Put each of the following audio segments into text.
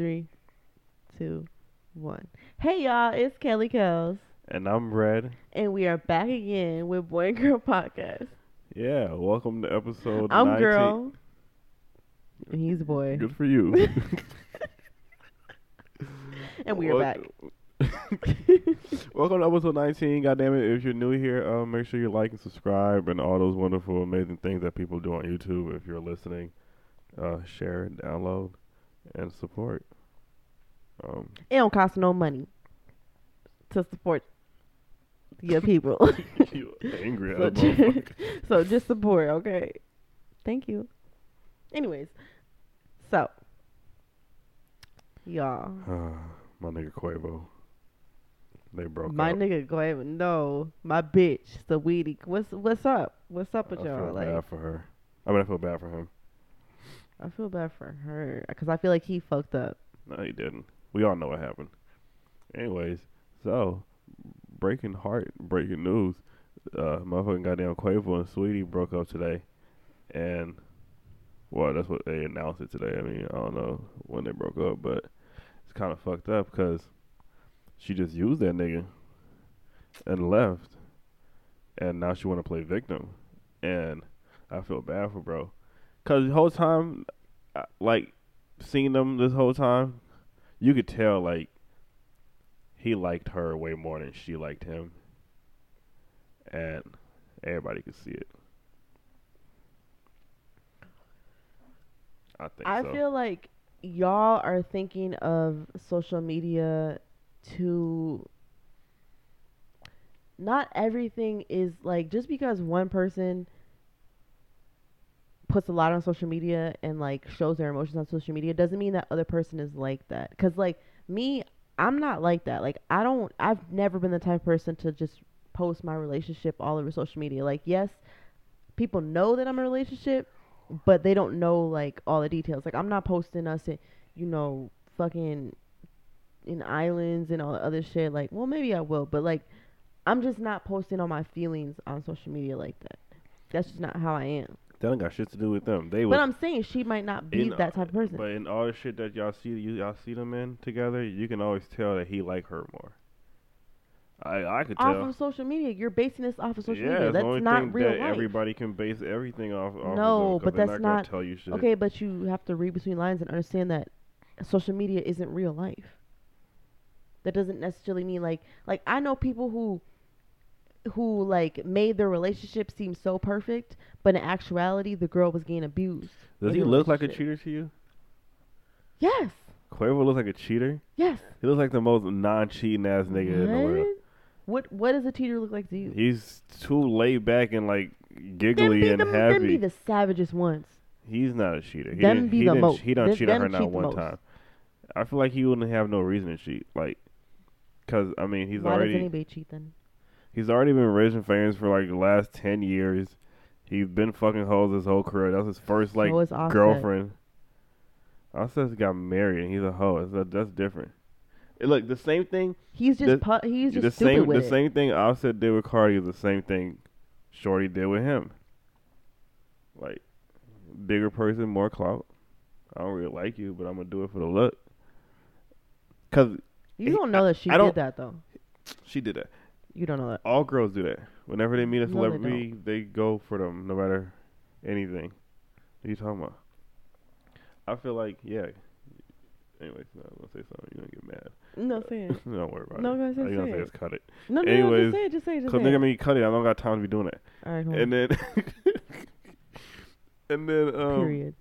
Three, two, one. Hey y'all, it's Kelly Kells, And I'm Red. and we are back again with Boy and Girl Podcast. Yeah, welcome to episode I'm 19. girl, and he's boy, Good for you. and we are Wel- back. welcome to episode 19. God damn it. If you're new here, uh, make sure you like and subscribe and all those wonderful, amazing things that people do on YouTube. If you're listening, uh, share, download, and support. Um, It don't cost no money to support your people. you angry so, at a ju- so just support, okay? Thank you. Anyways, so y'all, My nigga Quavo. They broke my up. nigga ahead. No, my bitch, Saweetie. What's what's up? What's up with I y'all? feel Like, bad for her. I mean, I feel bad for him. I feel bad for her because I feel like he fucked up. No, he didn't. We all know what happened. Anyways, so breaking heart, breaking news. Uh, motherfucking goddamn Quavo and Saweetie broke up today, and well, that's what they announced it today. I mean, I don't know when they broke up, but it's kind of fucked up because she just used that nigga and left, and now she want to play victim, and I feel bad for bro, cause the whole time, I- like seeing them this whole time, you could tell like he liked her way more than she liked him, and everybody could see it. I think I so. feel like y'all are thinking of social media to not everything is like just because one person puts a lot on social media and like shows their emotions on social media doesn't mean that other person is like that cuz like me I'm not like that like I don't I've never been the type of person to just post my relationship all over social media like yes people know that I'm in a relationship but they don't know like all the details. Like I'm not posting us in, you know, fucking in islands and all the other shit. Like, well, maybe I will, but like, I'm just not posting all my feelings on social media like that. That's just not how I am. That ain't got shit to do with them. They But I'm saying she might not be in- that type of person. But in all the shit that y'all see, you y'all see them in together, you can always tell that he like her more. I I could tell. off tell. of social media, you're basing this off of social yeah, media. the only That's not thing real that life. everybody can base everything off. off No, of them, but that's not, not- tell you shit. Okay, but you have to read between lines and understand that social media isn't real life. That doesn't necessarily mean like like I know people who who like made their relationship seem so perfect, but in actuality the girl was getting abused. Does he look like a cheater to you? Yes. Quavo looks like a cheater. Yes. He looks like the most non-cheating ass nigga in the world. What what does a cheater look like to you? He's too laid back and like Them giggly be, and happy. them be the savagest ones. He's not a cheater. He Them didn't, be he the most. He done Them- cheated them her not the one most. time. I feel like he wouldn't have no reason to cheat. Like, cause I mean, he's Why already does anybody cheat then? He's already been rich and famous for like the last ten years. He's been fucking hoes his whole career. That's his first like so girlfriend. Offset got married and he's a hoe. That's, that's different. And look, the same thing. He's just the- pu- he's just the stupid same. The it. same thing Offset did with Cardi is the same thing Shorty did with him. Like, bigger person, more clout. I don't really like you, but I'm gonna do it for the look. Cause You don't know that she did that though. she did that. You don't know that. All girls do that. Whenever they meet a No, they celebrity, they, go for them, no matter anything. What are you talking about? I feel like, yeah. Anyways, no, I'm gonna say something. You're gonna get mad. No, say it. Don't worry about No, it. All you gonna say it. cut it. No, no, no, just say it. Just say it. Just Cause say nigga, it. me cut it. I don't got time to be doing that. All right, hold And on. then, and then, um, Period.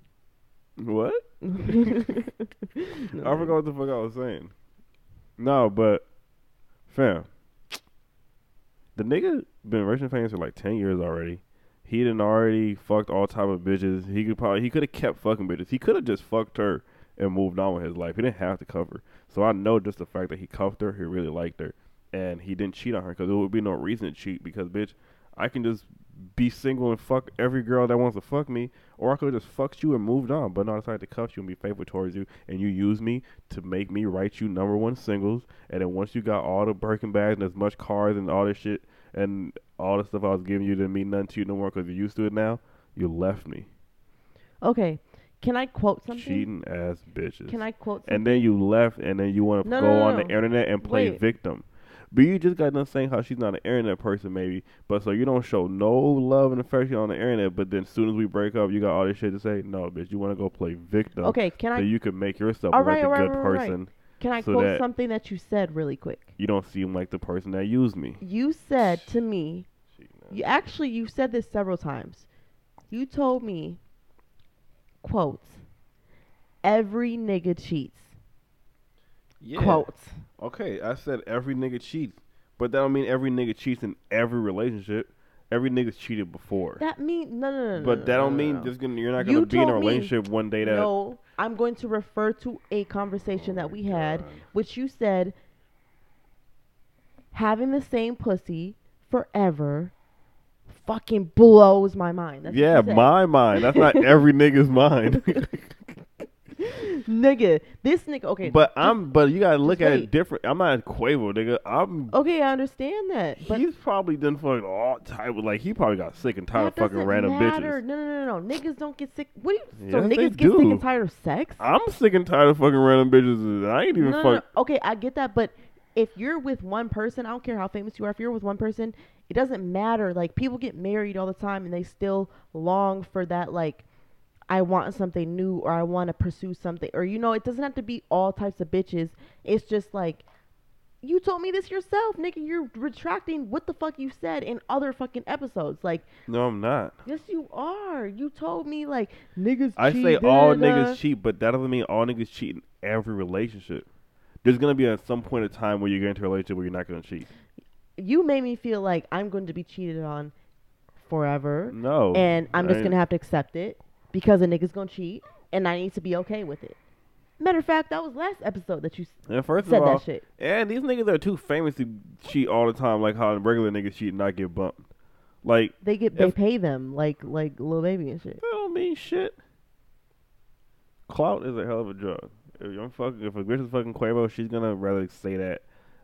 what? No, I forgot what the fuck I was saying. No, but fam, the nigga been rich fans for like ten years already. He done already fucked all type of bitches. He could probably he could have kept fucking bitches. He could have just fucked her and moved on with his life. He didn't have to cover. So I know just the fact that he cuffed her, he really liked her, and he didn't cheat on her because there would be no reason to cheat. Because bitch, I can just be single and fuck every girl that wants to fuck me, or I could have just fucked you and moved on. But no, I decided to cuff you and be faithful towards you, and you use me to make me write you number one singles. And then once you got all the Birkin bags and as much cars and all this shit and all the stuff I was giving you didn't mean nothing to you no more because you're used to it now, you left me. Okay, Can I quote something? cheating ass bitches. Can I quote something? and then you left, and then you want to No, go no, no, on the internet and play Wait. victim. But you just got done saying how she's not an internet person, maybe. But so you don't show no love and affection on the internet. But then, as soon as we break up, you got all this shit to say. No, bitch, you want to go play victim. okay, can so I you can make yourself All look right, like all the right, good all right, all right. person. can I so quote that- something that you said really quick? You don't seem like the person that used me. You said to me, you actually you've said this several times. You told me, quotes, every nigga cheats. Yeah. Quotes. Okay, I said every nigga cheats, but that don't mean every nigga cheats in every relationship. Every nigga's cheated before. That mean no no no. but no, that don't no, mean no. just gonna, you're not gonna be in a told me- relationship one day that. No, I'm going to refer to a conversation Oh that we had, oh which you said having the same pussy forever fucking blows my mind. That's yeah, my mind. That's not every nigga's mind. nigga. This nigga. Okay, but I'm. But you gotta look at wait. it different. I'm not Quavo, nigga. I'm. okay. I understand that, but he's probably done fucking all type of like. He probably got sick and tired that of fucking doesn't random matter. bitches. No, no, no, no. Niggas don't get sick. What do you? So Yes, they niggas get sick do. and tired of sex? I'm sick and tired of fucking random bitches. and I ain't even no, no, fuck. no. Okay, I get that, but if you're with one person, I don't care how famous you are. If you're with one person, it doesn't matter. Like people get married all the time, and they still long for that. Like, I want something new, or I want to pursue something, or you know, it doesn't have to be all types of bitches. It's just like. You told me this yourself, nigga. You're retracting what the fuck you said in other fucking episodes. Like, No, I'm not. yes, you are. You told me like niggas. I cheat, say all da-da-da. niggas cheat, but that doesn't mean all niggas cheat in every relationship. There's gonna be at some point in time where you get into a relationship where you're not gonna cheat. you made me feel like I'm going to be cheated on forever, No. and I'm just gonna have to accept it because a nigga's gonna cheat, and I need to be okay with it. Matter of fact, that was last episode that you And first said of all, that shit. and these niggas are too famous to cheat all the time, like how regular niggas cheat and not get bumped. Like They get they if- pay them like like little baby and shit. that don't mean shit. Clout is a hell of a drug. If I'm fucking, if a bitch is fucking Quavo, she's gonna rather say that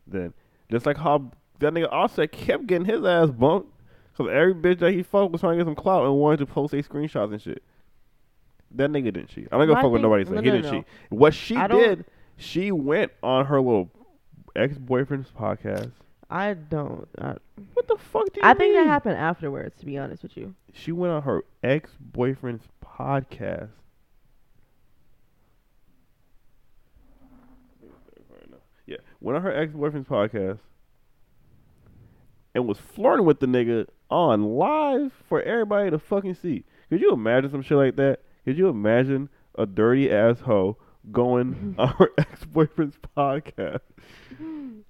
than just like how that nigga Offset kept getting his ass bumped because every bitch that he fucked was trying to get some clout and wanted to post their screenshots and shit. That nigga didn't cheat. I'm not gonna fuck with nobody saying no, he no, didn't no. cheat. What she I don't- did, she went on her little ex boyfriend's podcast. I don't. I, What the fuck do you I think that happened afterwards. To be honest with you, She went on her ex boyfriend's podcast. Yeah, went on her ex boyfriend's podcast and was flirting with the nigga on live for everybody to fucking see. Could you imagine some shit like that? Could you imagine a dirty ass hoe going on her ex boyfriend's podcast?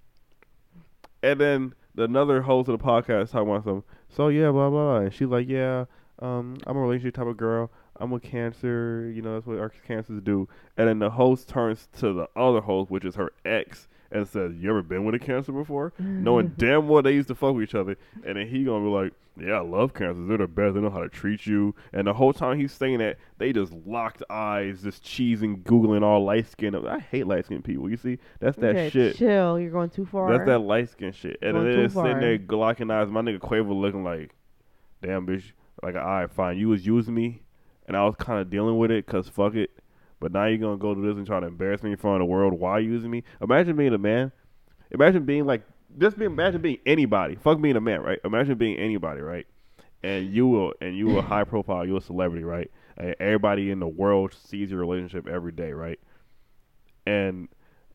And then the another host of the podcast talking about some. So yeah, blah blah. blah. And she's like, yeah, um, I'm a relationship type of girl. I'm with cancer. You know that's what our cancers do. And then the host turns to the other host, which is her ex, and says, "You ever been with a cancer before?" Knowing mm-hmm. damn well they used to fuck with each other. And then he gonna be like, "Yeah, I love cancers. They're the best. They know how to treat you." And the whole time he's saying that, they just locked eyes, just cheesing, googling all light skin. I hate light skinned people. You see, that's that okay, shit. chill. You're going too far. That's that light skin shit. And then it's sitting there glocking eyes. My nigga Quavo looking like, damn bitch. Like, all right, fine. You was using me, and I was kind of dealing with it, cause fuck it. But now you're gonna go to this and try to embarrass me in front of the world while using me. Imagine being a man. Imagine being like, just be imagine being anybody. Fuck being a man, right? Imagine being anybody, right? And you will, and you a high profile. You're a celebrity, right? And everybody in the world sees your relationship every day, right? And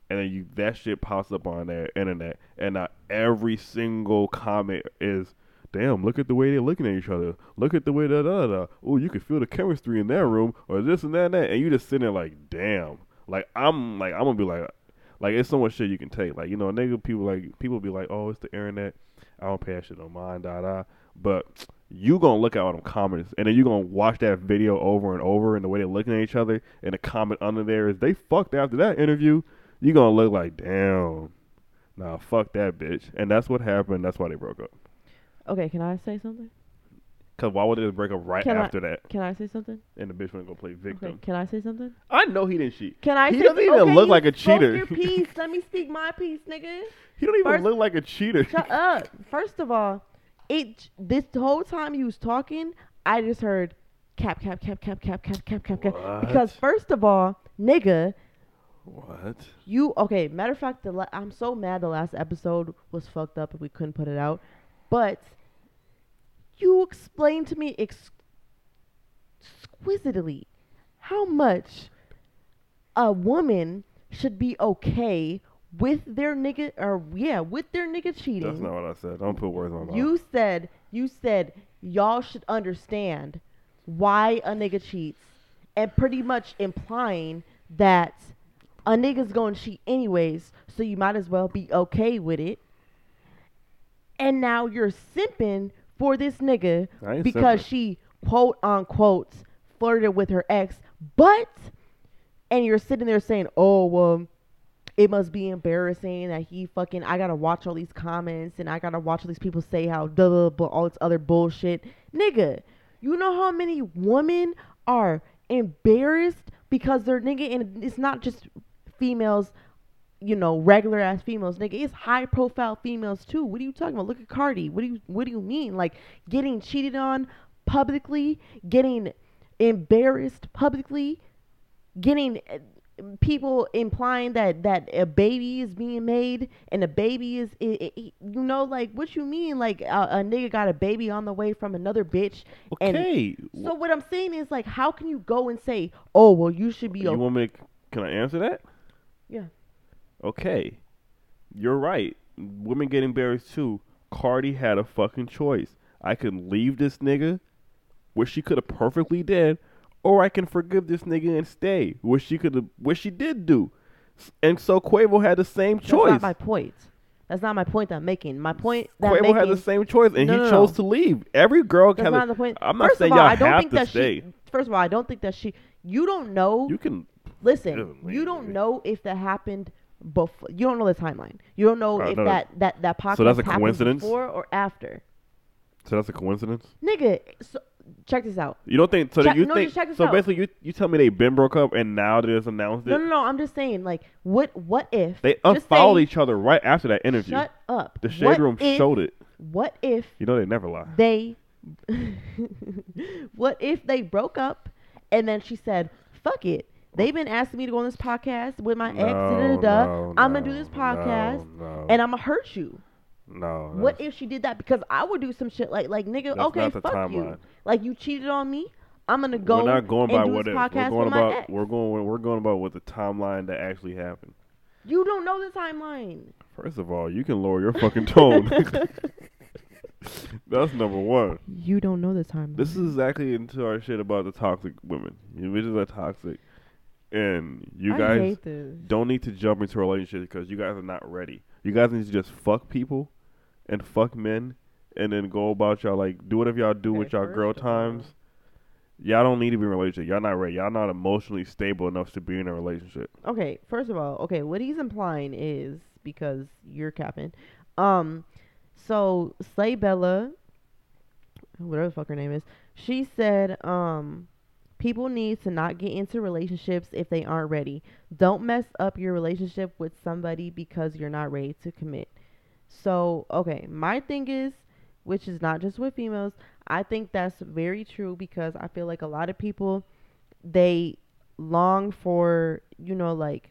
and then you that shit pops up on their internet, and now every single comment is, "Damn, look at the way they're looking at each other. Look at the way da da da. Oh, you can feel the chemistry in that room, or this and that and that." And you just sitting there like, "Damn." Like I'm like I'm gonna be like, like it's so much shit you can take. Like you know, nigga, people like people be like, "Oh, it's the internet. I don't pay that shit no mind." Da da. But you gonna look at all them comments, and then you gonna watch that video over and over, and the way they're looking at each other, and the comment under there is they fucked after that interview. You gonna look like, damn, nah, fuck that bitch, and that's what happened. That's why they broke up. Okay, can I say something? Cause why would they break up right Can I- after that? Can I say something? And the bitch to go play victim. Okay, can I say something? I know he didn't cheat. Can I? He say doesn't even okay, look you like a spoke cheater. Your piece. Let me speak my piece, nigga. He don't even First- look like a cheater. Shut up. First of all, it this whole time he was talking, I just heard cap, cap, cap, cap, cap, cap, cap, cap, cap. What? Because first of all, nigga, What? you okay? Matter of fact, the la- I'm so mad. The last episode was fucked up and we couldn't put it out. But you explained to me ex- exquisitely how much a woman should be okay with their nigga or yeah with their nigga cheating. That's not what I said. Don't put words on my mouth. You said you said y'all should understand why a nigga cheats, and pretty much implying that a nigga's gonna cheat anyways, so you might as well be okay with it. And now you're simping for this nigga because simping. she quote unquote flirted with her ex, but and you're sitting there saying, "Oh well." It must be embarrassing that he fucking. I gotta watch all these comments and I gotta watch all these people say how duh, duh, but all this other bullshit, nigga. You know how many women are embarrassed because they're nigga, and it's not just females, you know, regular ass females, nigga. It's high profile females too. What are you talking about? Look at Cardi. What do you What do you mean? Like getting cheated on publicly, getting embarrassed publicly, getting uh, people implying that that a baby is being made and a baby is i i i- you know like what you mean like a, a nigga got a baby on the way from another bitch and Okay. so what i'm saying is like how can you go and say oh well you should be you okay want me? To, can I answer that? yeah Okay. You're right. Women get embarrassed too. Cardi had a fucking choice. I can leave this nigga, which she could have perfectly did, or I can forgive this nigga and stay, which she could have, which she did do. And so Quavo had the same that's choice. That's not my point that's not my point that i'm making my point that Quavo I'm had the same choice, and No, he no, chose no. to leave. Every girl that's has. not the point I'm not first saying all y'all i don't have think to that stay. she first of all i don't think that she you don't know You can. Listen, you don't know if that happened before. You don't know the timeline. You don't know if know that that that podcast So that's a happened coincidence? before or after. So that's a coincidence. Nigga, so, check this out. You don't think so? Check- you no, think just check this so? out. Basically, you you tell me they been broke up and now they just announced it. No, no, no. I'm just saying, like, what what if They unfollowed say- each other right after that interview. Shut up. The shade What room if- showed it. What if You know they never lie. they? what if they broke up, and then she said, "Fuck it." They've been asking me to go on this podcast with my ex. Da, da, da, da. no, I'm gonna do this podcast, no, no, and I'm gonna hurt you. no. What if she did that? Because I would do some shit like like nigga, okay, fuck you. Like you cheated on me. I'm gonna go we're not going by what. We're podcast going about we're going we're going about what the timeline that actually happened. You don't know the timeline. First of all, you can lower your fucking tone. That's number one. You don't know the timeline. This is exactly into our shit about the toxic women. You bitches are toxic, and you I guys don't need to jump into a relationship because you guys are not ready. You guys need to just fuck people and fuck men and then go about y'all like do whatever y'all do Okay, with y'all girl times. Y'all don't need to be in a relationship. Y'all not ready. Y'all not emotionally stable enough to be in a relationship. Okay, first of all, okay, what he's implying is because you're capping. Um, so Slay Bella, whatever the fuck her name is, she said, um, people need to not get into relationships if they aren't ready. Don't mess up your relationship with somebody because you're not ready to commit. So, okay, my thing is, which is not just with females, I think that's very true because I feel like a lot of people they long for, you know, like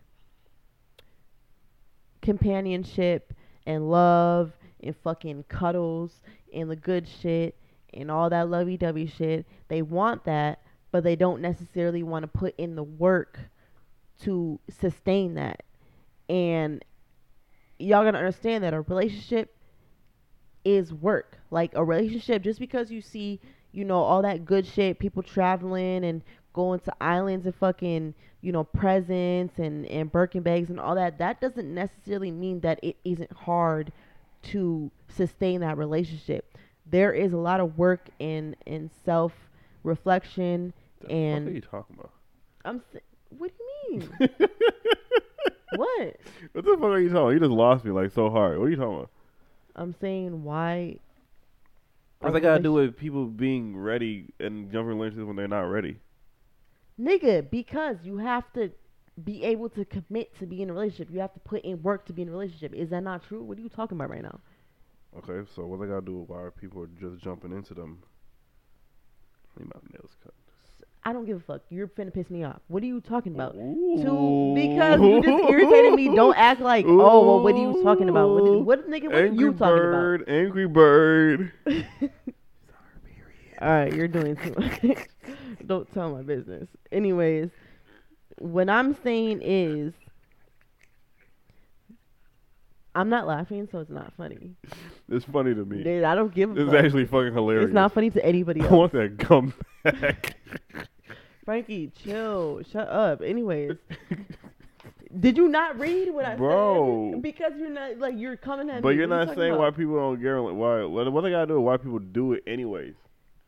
companionship and love and fucking cuddles and the good shit and all that lovey dovey shit. They want that, but they don't necessarily want to put in the work to sustain that. And y'all gotta understand that a relationship is work. Like a relationship, just because you see, you know, all that good shit, people traveling and going to islands and fucking, you know, presents and, and Birkin bags and all that, that doesn't necessarily mean that it isn't hard to sustain that relationship. There is a lot of work in in self reflection The And- what are you talking about? I'm what do you mean? what? What the fuck are you talking about? You just lost me like so hard. What are you talking about? I'm saying why What's that got to do with people being ready and jumping in relationships when they're not ready? Nigga, because you have to be able to commit to be in a relationship. You have to put in work to be in a relationship. Is that not true? What are you talking about right now? Okay, so what they got to do with why people are just jumping into them? Need my nails cut. I don't give a fuck. You're finna piss me off. What are you talking about? To because you just irritated me. Don't act like, oh, well, what are you talking about? What, what nigga? What Angry are you talking about? Angry bird, angry bird. All right, you're doing too much. don't tell my business. Anyways, what I'm saying is, I'm not laughing, so it's not funny. It's funny to me. Dude, I don't give a It's fuck. actually fucking hilarious. It's not funny to anybody I else. want that gum back. Frankie, chill. Shut up. Anyways, did you not read what I Bro. said? Because you're not like you're coming at me. but you're What you not talking saying about? why people don't guarantee why what, what they gotta do is why people do it anyways.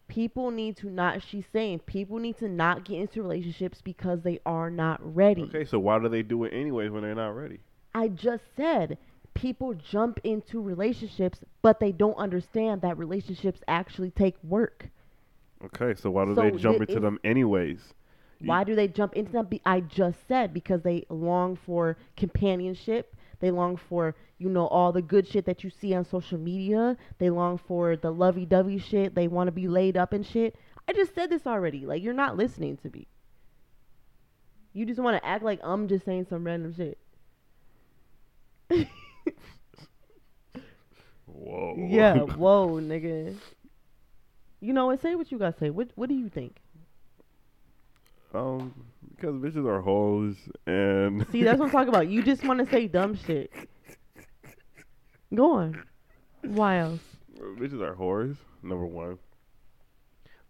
people need to not. She's saying people need to not get into relationships because they are not ready. Okay, so why do they do it anyways when they're not ready? I just said people jump into relationships, but they don't understand that relationships actually take work. Okay, so why do So they jump the- into them anyways? Why do they jump into them? Be- I just said because they long for companionship. They long for, you know, all the good shit that you see on social media. They long for the lovey dovey shit. They want to be laid up and shit. I just said this already. Like, you're not listening to me. You just want to act like I'm just saying some random shit. Whoa. Yeah, whoa, nigga. You know what? Say what you got to say. What What do you think? um, because bitches are hoes and See, that's what I'm talking about. You just want to say dumb shit. Go on. Why else? bitches are whores. Number one.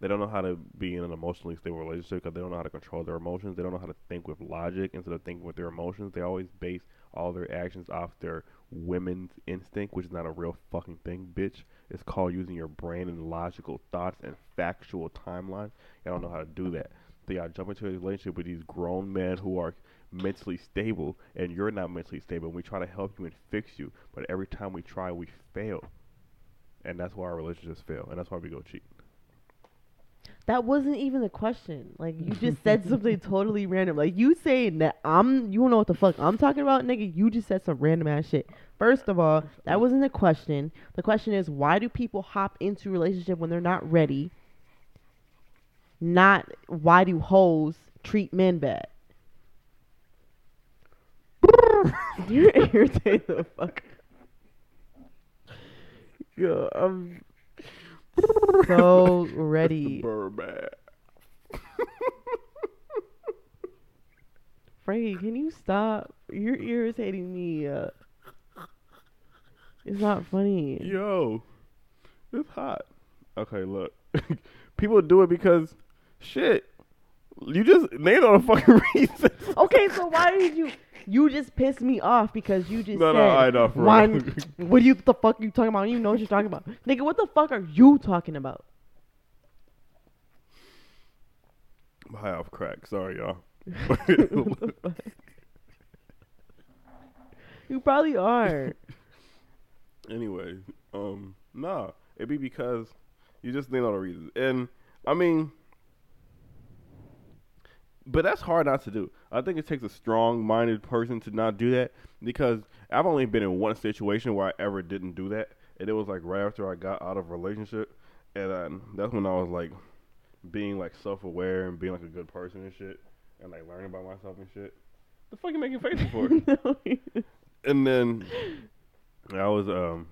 They don't know how to be in an emotionally stable relationship because they don't know how to control their emotions. They don't know how to think with logic instead of thinking with their emotions. They always base all their actions off their women's instinct, which is not a real fucking thing, bitch. It's called using your brain and logical thoughts and factual timeline. Y'all don't know how to do that. So y'all jump into a relationship with these grown men who are mentally stable, and you're not mentally stable. We try to help you and fix you, but every time we try, we fail. And that's why our relationships fail, and that's why we go cheat. That wasn't even the question. Like you just said something totally random. Like you saying that I'm you don't know what the fuck I'm talking about, nigga. You just said some random ass shit. First of all, that wasn't the question. The question is why do people hop into a relationship when they're not ready? Not why do hoes treat men bad? You're irritating the fuck. Yo, I'm so ready. Frankie, can you stop? You're irritating me. Uh, it's not funny. Yo, it's hot. Okay, look. People do it because shit. You just named all the fucking reasons. Okay, so why did you? You just pissed me off because you just No, said no, I know, for why? real. What do you the fuck you talking about? I don't even know what you're talking about, nigga. What the fuck are you talking about? I'm high off crack. Sorry, y'all. What the fuck? You probably are. anyway, um, nah, it'd be because you just named all the reasons, and I mean, but that's hard not to do. I think it takes a strong-minded person to not do that because I've only been in one situation where I ever didn't do that, and it was like right after I got out of a relationship, and then that's when I was like being like self-aware and being like a good person and shit, and like learning about myself and shit. The fuck you making faces for? No, and then I was um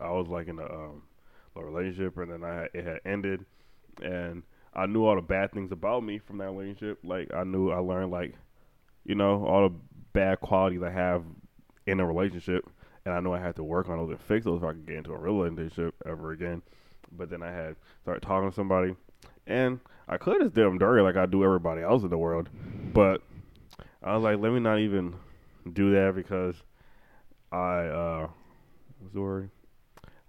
I was like in a um a relationship and then I had, it had ended and I knew all the bad things about me from that relationship. Like I knew I learned like you know all the bad qualities I have in a relationship and I knew I had to work on those and fix those if I could get into a real relationship ever again. But then I had started talking to somebody and I could have did them dirty like I do everybody else in the world, but I was like, let me not even do that because I uh what's the?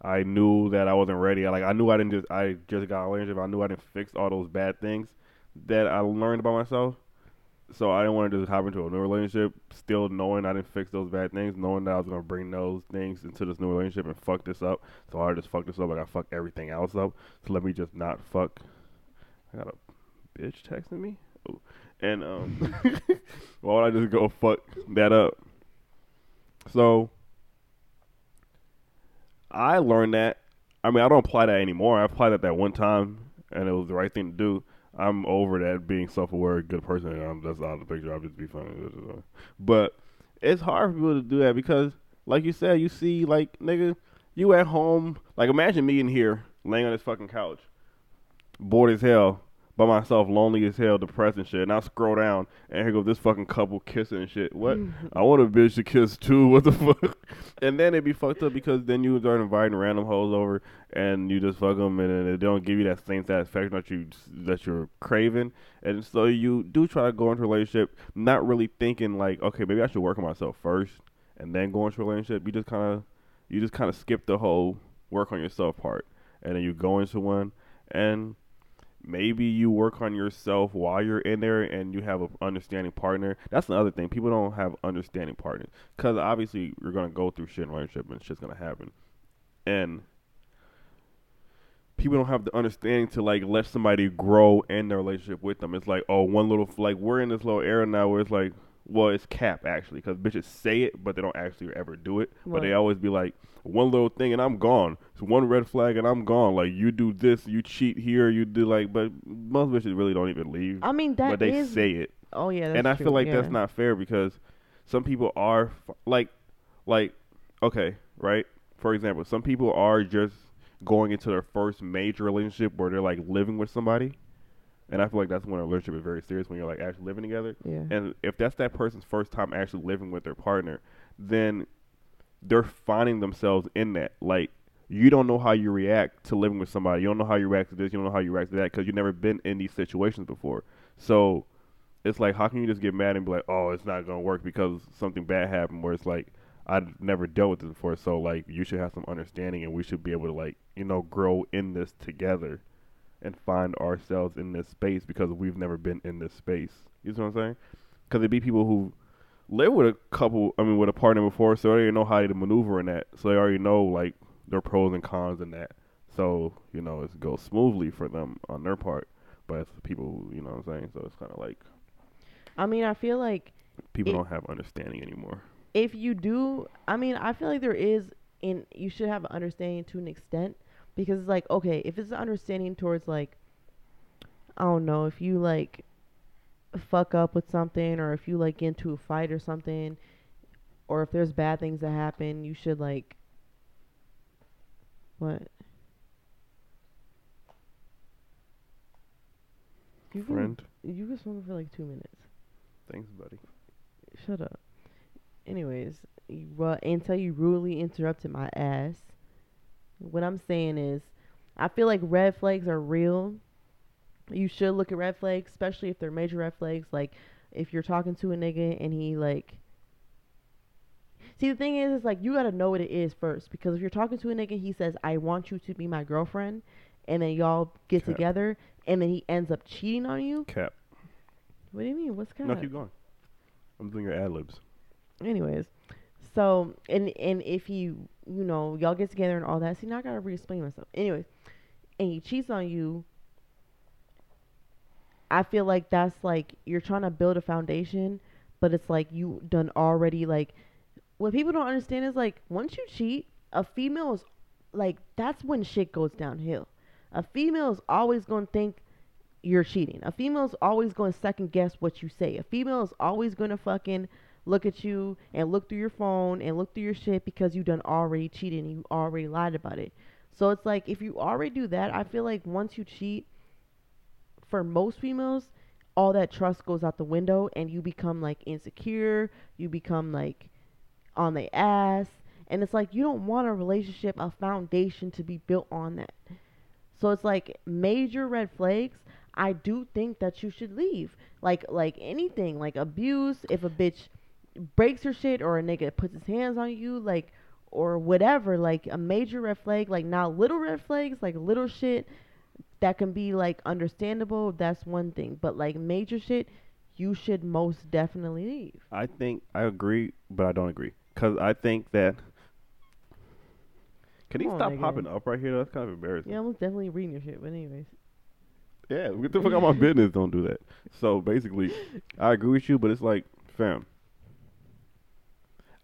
I knew that I wasn't ready. I like I knew I didn't just I just got a relationship. I knew I didn't fix all those bad things that I learned about myself. So I didn't want to just hop into a new relationship, still knowing I didn't fix those bad things, knowing that I was gonna bring those things into this new relationship and fuck this up. So I just fucked this up like I fucked everything else up. So let me just not fuck. I got a bitch texting me. Oh. And um, why would I just go fuck that up? So I learned that. I mean, I don't apply that anymore. I applied that that one time, and it was the right thing to do. I'm over that being self aware, good person. I'm that's out of the picture. I'll just be funny. But it's hard for people to do that because, like you said, you see like nigga, you at home. Like imagine me in here laying on this fucking couch, bored as hell, by myself, lonely as hell, depressed and shit. And I scroll down, and here goes this fucking couple kissing and shit. What? Mm-hmm. I want a bitch to kiss too. What the fuck? and then it be fucked up because then you start inviting random hoes over, and you just fuck them, and then they don't give you that same satisfaction that you that you're craving. And so you do try to go into a relationship, not really thinking like, okay, maybe I should work on myself first, and then go into a relationship. You just kind of, you just kind of skip the whole work on yourself part, and then you go into one and maybe you work on yourself while you're in there and you have an understanding partner. That's another thing. People don't have understanding partners because obviously you're gonna go through shit in relationship and shit's gonna happen, and people don't have the understanding to like let somebody grow in their relationship with them. It's like oh one little like we're in this little era now where it's like well, it's cap actually, because bitches say it, but they don't actually ever do it. Right. But they always be like, one little thing and I'm gone. It's one red flag and I'm gone. Like you do this, you cheat here, you do like, but most bitches really don't even leave. I mean that, but they is, say it. Oh yeah, and I true. feel like yeah. that's not fair because some people are like, like, okay, right. For example, some people are just going into their first major relationship where they're like living with somebody and I feel like that's when a relationship is very serious when you're like actually living together. Yeah. And if that's that person's first time actually living with their partner, then they're finding themselves in that. Like you don't know how you react to living with somebody. You don't know how you react to this. You don't know how you react to that because you've never been in these situations before. So it's like, how can you just get mad and be like, oh, it's not gonna work because something bad happened? Where it's like, I've never dealt with this before, so like, you should have some understanding, and we should be able to like, you know, grow in this together and find ourselves in this space because we've never been in this space. You know what I'm saying? Because there'd be people who live with a couple, I mean, with a partner before, so they already know how to maneuver in that. So they already know like their pros and cons in that. So you know, it goes smoothly for them on their part. But it's people, who, you know what I'm saying? So it's kind of like. I mean, I feel like people it, don't have understanding anymore. If you do, I mean, I feel like there is, and you should have understanding to an extent because it's like okay if it's understanding towards like i don't know if you like fuck up with something or if you like get into a fight or something or if there's bad things that happen you should like what? You friend. can, you can smoke for like two minutes. Thanks buddy. Shut up. Anyways well until you rudely interrupted my ass what I'm saying is, I feel like red flags are real. You should look at red flags, especially if they're major red flags. Like if you're talking to a nigga and he like. See, the thing is, is like you gotta know what it is first because if you're talking to a nigga, he says, "I want you to be my girlfriend," and then y'all get cap. together, and then he ends up cheating on you. Cap. What do you mean? What's cap? No, keep going. I'm doing your ad libs. Anyways, so and and if you you know y'all get together and all that, see now I gotta re-explain myself. Anyways, and he cheats on you. I feel like that's like you're trying to build a foundation, but it's like you done already like what people don't understand is like once you cheat, a female is like that's when shit goes downhill. A female is always gonna think you're cheating. A female is always gonna second guess what you say. A female is always gonna fucking look at you and look through your phone and look through your shit because you done already cheated and you already lied about it. So it's like if you already do that, I feel like once you cheat, for most females, all that trust goes out the window and you become like insecure, you become like on the ass, and it's like you don't want a relationship, a foundation to be built on that. So it's like major red flags. I do think that you should leave. Like like anything, like abuse, if a bitch breaks your shit or a nigga puts his hands on you, like or whatever, like a major red flag, like not little red flags, like little shit that can be like understandable, that's one thing. But like major shit, you should most definitely leave. I think I agree, but I don't agree. Cause I think that can Come he stop popping up right here? That's kind of embarrassing. Yeah, I'm definitely reading your shit, but anyways. Yeah, get the fuck out of my business. Don't do that. So basically, I agree with you, but it's like, fam,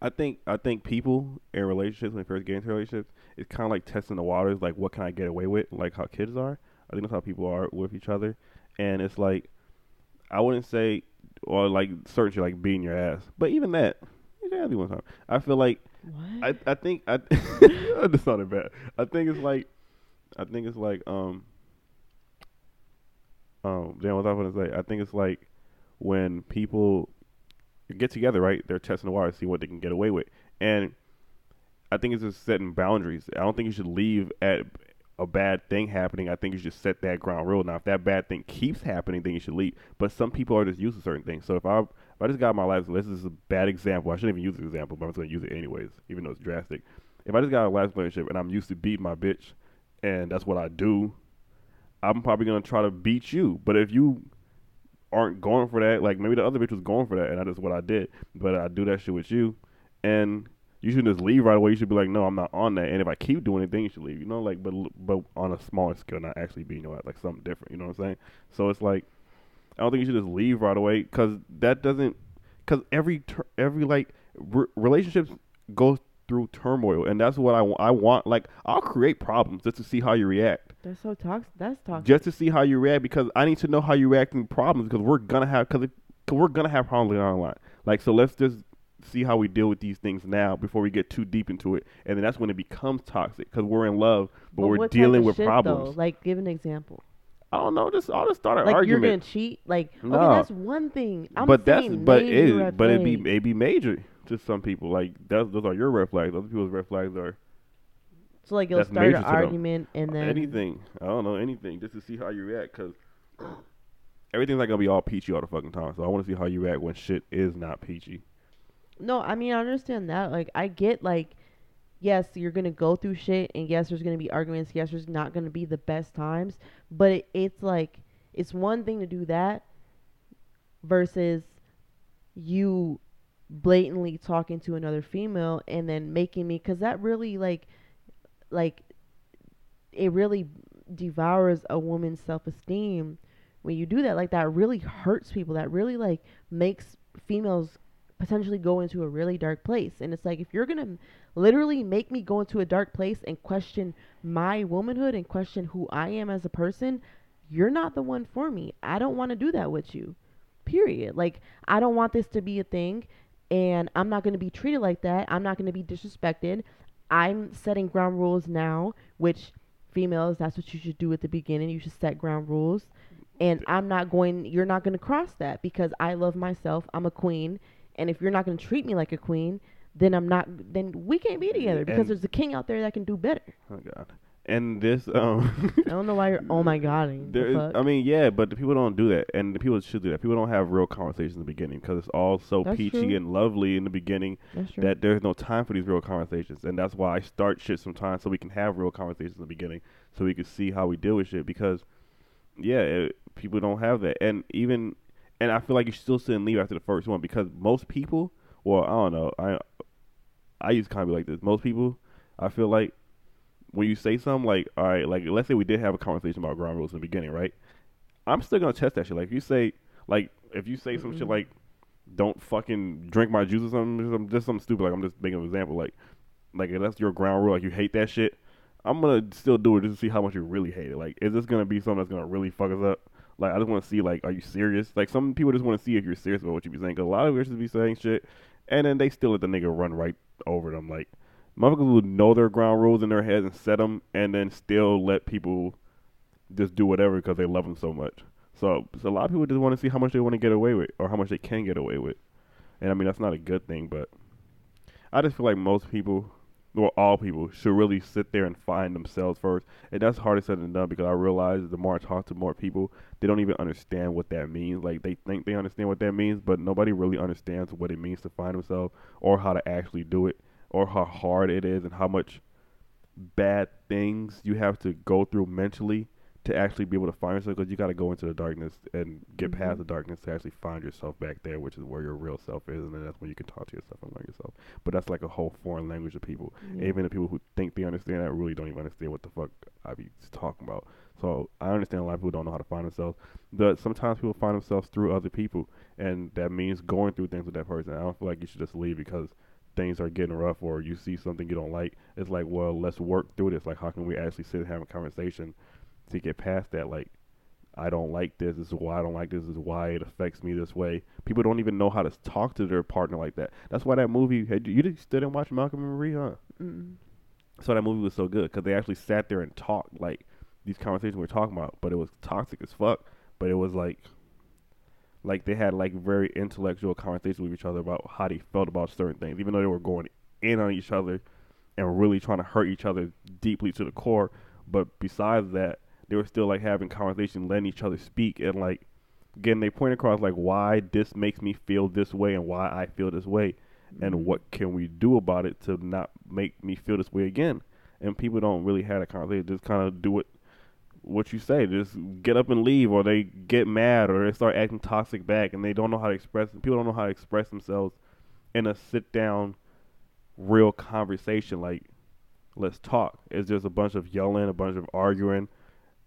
I think I think people in relationships when they first get into relationships, it's kind of like testing the waters. Like, what can I get away with? Like how kids are. I think that's how people are with each other. and it's like I wouldn't say or like certain shit like beating your ass, but even that, yeah, one time. I feel like What? I I think I that's not bad. I think it's like I think it's like um um damn what I was gonna say. I think it's like when people get together, right? They're testing the water, see what they can get away with, and I think it's just setting boundaries. I don't think you should leave at a bad thing happening. I think you should set that ground rule. Now, if that bad thing keeps happening, then you should leave. But some people are just used to certain things. So if I if I just got my life, this is a bad example. I shouldn't even use this example, but I'm just gonna use it anyways, even though it's drastic. If I just got a last relationship and I'm used to beating my bitch, and that's what I do, I'm probably gonna try to beat you. But if you aren't going for that, like maybe the other bitch was going for that, and that's what I did. But I do that shit with you, and you shouldn't just leave right away. You should be like, no, I'm not on that. And if I keep doing then you should leave. You know, like, but but on a smaller scale, not actually being your like something different. You know what I'm saying? So it's like, I don't think you should just leave right away because that doesn't. Because every ter- every like re- relationships go through turmoil, and that's what I, w- I want. Like, I'll create problems just to see how you react. That's so toxic. That's toxic. Just to see how you react because I need to know how you react in problems because we're gonna have because we're gonna have problems later on. Like, so let's just see how we deal with these things now before we get too deep into it, and then that's when it becomes toxic because we're in love, but, But we're dealing with shit, problems. Though? Like, give an example. I don't know. Just I'll just start an Like argument. you're gonna cheat. Like, No. okay, that's one thing. I'm but that's but it but it'd be it'd be major to some people. Like that's those are your red flags. Other people's red flags are So like you'll that's start an to them. argument and then anything. I don't know anything just to see how you react because everything's not gonna be all peachy all the fucking time. So I want to see how you react when shit is not peachy. No, I mean I understand that. Like I get like yes, you're gonna go through shit and yes there's gonna be arguments, yes there's not gonna be the best times. But it, it's like it's one thing to do that versus you blatantly talking to another female and then making me because that really like like it really devours a woman's self-esteem when you do that. Like that really hurts people. That really like makes females potentially go into a really dark place. And it's like if you're gonna literally make me go into a dark place and question my womanhood and question who i am as a person you're not the one for me. I don't want to do that with you period. Like i don't want this to be a thing and i'm not going to be treated like that. I'm not going to be disrespected i'm setting ground rules now which females that's what you should do at the beginning. You should set ground rules. And i'm not going you're not going to cross that because i love myself. I'm a queen. And if you're not going to treat me like a queen then i'm not then we can't be together because And- there's a king out there that can do better. Oh God. And this um i don't know why you're oh my god There is, I mean, yeah, but the people don't do that, and the people should do that. People don't have real conversations in the beginning because it's all so That's peachy true. and lovely in the beginning that there's no time for these real conversations, and that's why I start shit sometimes so we can have real conversations in the beginning, so we can see how we deal with shit. Because, yeah, it, people don't have that, and even, and I feel like you still shouldn't leave after the first one because most people, well, I don't know, I, I used to kind of be like this. Most people, I feel like when you say something like, all right, like let's say we did have a conversation about ground rules in the beginning, right? I'm still gonna test that shit. Like if you say, like if you say some shit Mhm. like, don't fucking drink my juice or something, just some- just something stupid. Like I'm just making an example. Like, like if that's your ground rule. Like you hate that shit. I'm gonna still do it just to see how much you really hate it. Like, is this gonna be something that's gonna really fuck us up? Like, I just want to see, like, are you serious? Like, some people just want to see if you're serious about what you be saying. Cause a lot of bitches be saying shit, and then they still let the nigga run right over them. Like, motherfuckers will know their ground rules in their heads and set them, and then still let people just do whatever because they love them so much. So, so a lot of people just want to see how much they want to get away with, or how much they can get away with. And I mean, that's not a good thing, but I just feel like most people, well, all people, should really sit there and find themselves first. And that's harder said than done because I realize the more I talk to more people, they don't even understand what that means. Like they think they understand what that means, but nobody really understands what it means to find themselves or how to actually do it or how hard it is and how much bad things you have to go through mentally to actually be able to find yourself because you got to go into the darkness and get past Mhm. the darkness to actually find yourself back there, which is where your real self is, and then that's when you can talk to yourself and learn yourself. But that's like a whole foreign language to people. Yeah. Even the people who think they understand that really don't even understand what the fuck I be talking about. So I understand a lot of people don't know how to find themselves, but sometimes people find themselves through other people, and that means going through things with that person. I don't feel like you should just leave because things are getting rough or you see something you don't like. It's like, well, let's work through this. Like, how can we actually sit and have a conversation to get past that? Like, I don't like this. This is why I don't like this. This is why it affects me this way. People don't even know how to talk to their partner like that. That's why that movie. Had, you didn't still didn't watch Malcolm and Marie, huh? Mm. So that movie was so good because they actually sat there and talked like these conversations we're talking about, but it was toxic as fuck. But it was like, like they had like very intellectual conversations with each other about how they felt about certain things, even though they were going in on each other and really trying to hurt each other deeply to the core. But besides that, they were still like having conversation, letting each other speak, and like getting they point across like why this makes me feel this way and why I feel this way, and Mhm. what can we do about it to not make me feel this way again. And people don't really have a conversation; just kind of do it. What you say, just get up and leave, or they get mad, or they start acting toxic back, and they don't know how to express. People don't know how to express themselves in a sit down, real conversation. Like, let's talk. It's just a bunch of yelling, a bunch of arguing,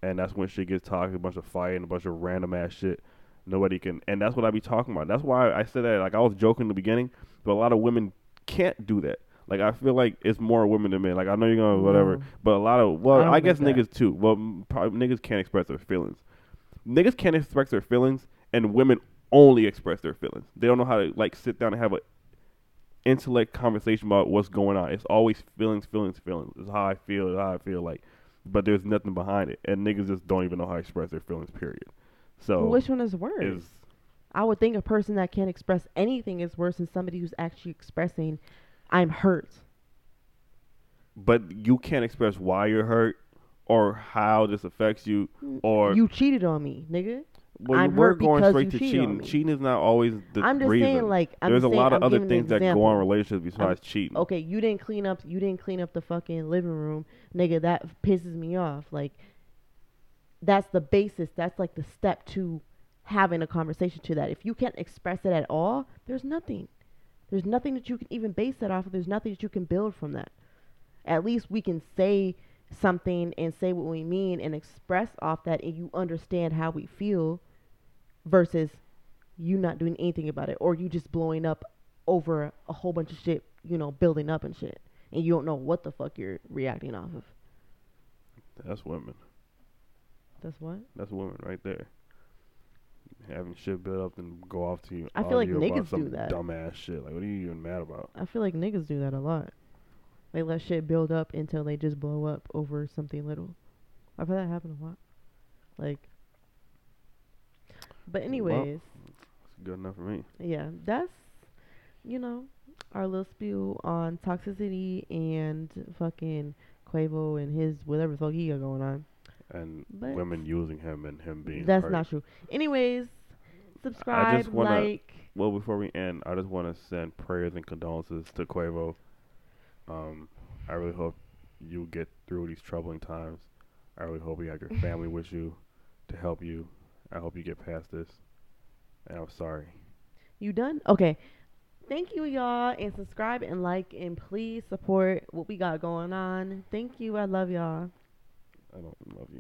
and that's when shit gets toxic. A bunch of fighting, a bunch of random ass shit. Nobody can, and that's what I be talking about. That's why I said that. Like I was joking in the beginning, but a lot of women can't do that. Like I feel like it's more women than men. Like I know you're gonna whatever, but a lot of well, I I, guess think that. niggas too. Well, probably niggas can't express their feelings. Niggas can't express their feelings, and women only express their feelings. They don't know how to like sit down and have a intellect conversation about what's going on. It's always feelings, feelings, feelings. It's how I feel. It's how I feel like, but there's nothing behind it, and niggas just don't even know how to express their feelings. Period. So Well, which one is worse? is I would think a person that can't express anything is worse than somebody who's actually expressing, "I'm hurt." but you can't express why you're hurt or how this affects you or you cheated on me, nigga. well, I'm were going straight to cheating. Cheating is not always the I'm just reason. saying, like, I'm There's a lot of I'm other things that go on in relationships besides cheating. Okay, you didn't clean up. You didn't clean up the fucking living room, nigga. That pisses me off. Like, that's the basis. That's like the step to having a conversation to that. If you can't express it at all, there's nothing. There's nothing that you can even base that off of. There's nothing that you can build from that. At least we can say something and say what we mean and express off that, and you understand how we feel, versus you not doing anything about it or you just blowing up over a whole bunch of shit, you know, building up and shit, and you don't know what the fuck you're reacting off of. That's women. That's what That's women right there. Having shit build up and go off to you. I feel like niggas do that. Dumbass shit. Like, what are you even mad about? I feel like niggas do that a lot. They let shit build up until they just blow up over something little. I've had that happen a lot. Like, but anyways, It's good enough for me. yeah, that's you know our little spiel on toxicity and fucking Quavo and his whatever the fuck he got going on. And But women using him and him being That's hurt. not true. Anyways, subscribe, wanna- like. Well, before we end, I just want to send prayers and condolences to Quavo. Um, I really hope you get through these troubling times. I really hope you have your family with you to help you. I hope you get past this. And I'm sorry. You done? Okay. Thank you, y'all, and subscribe and like, and please support what we got going on. Thank you. I love y'all. I don't love you.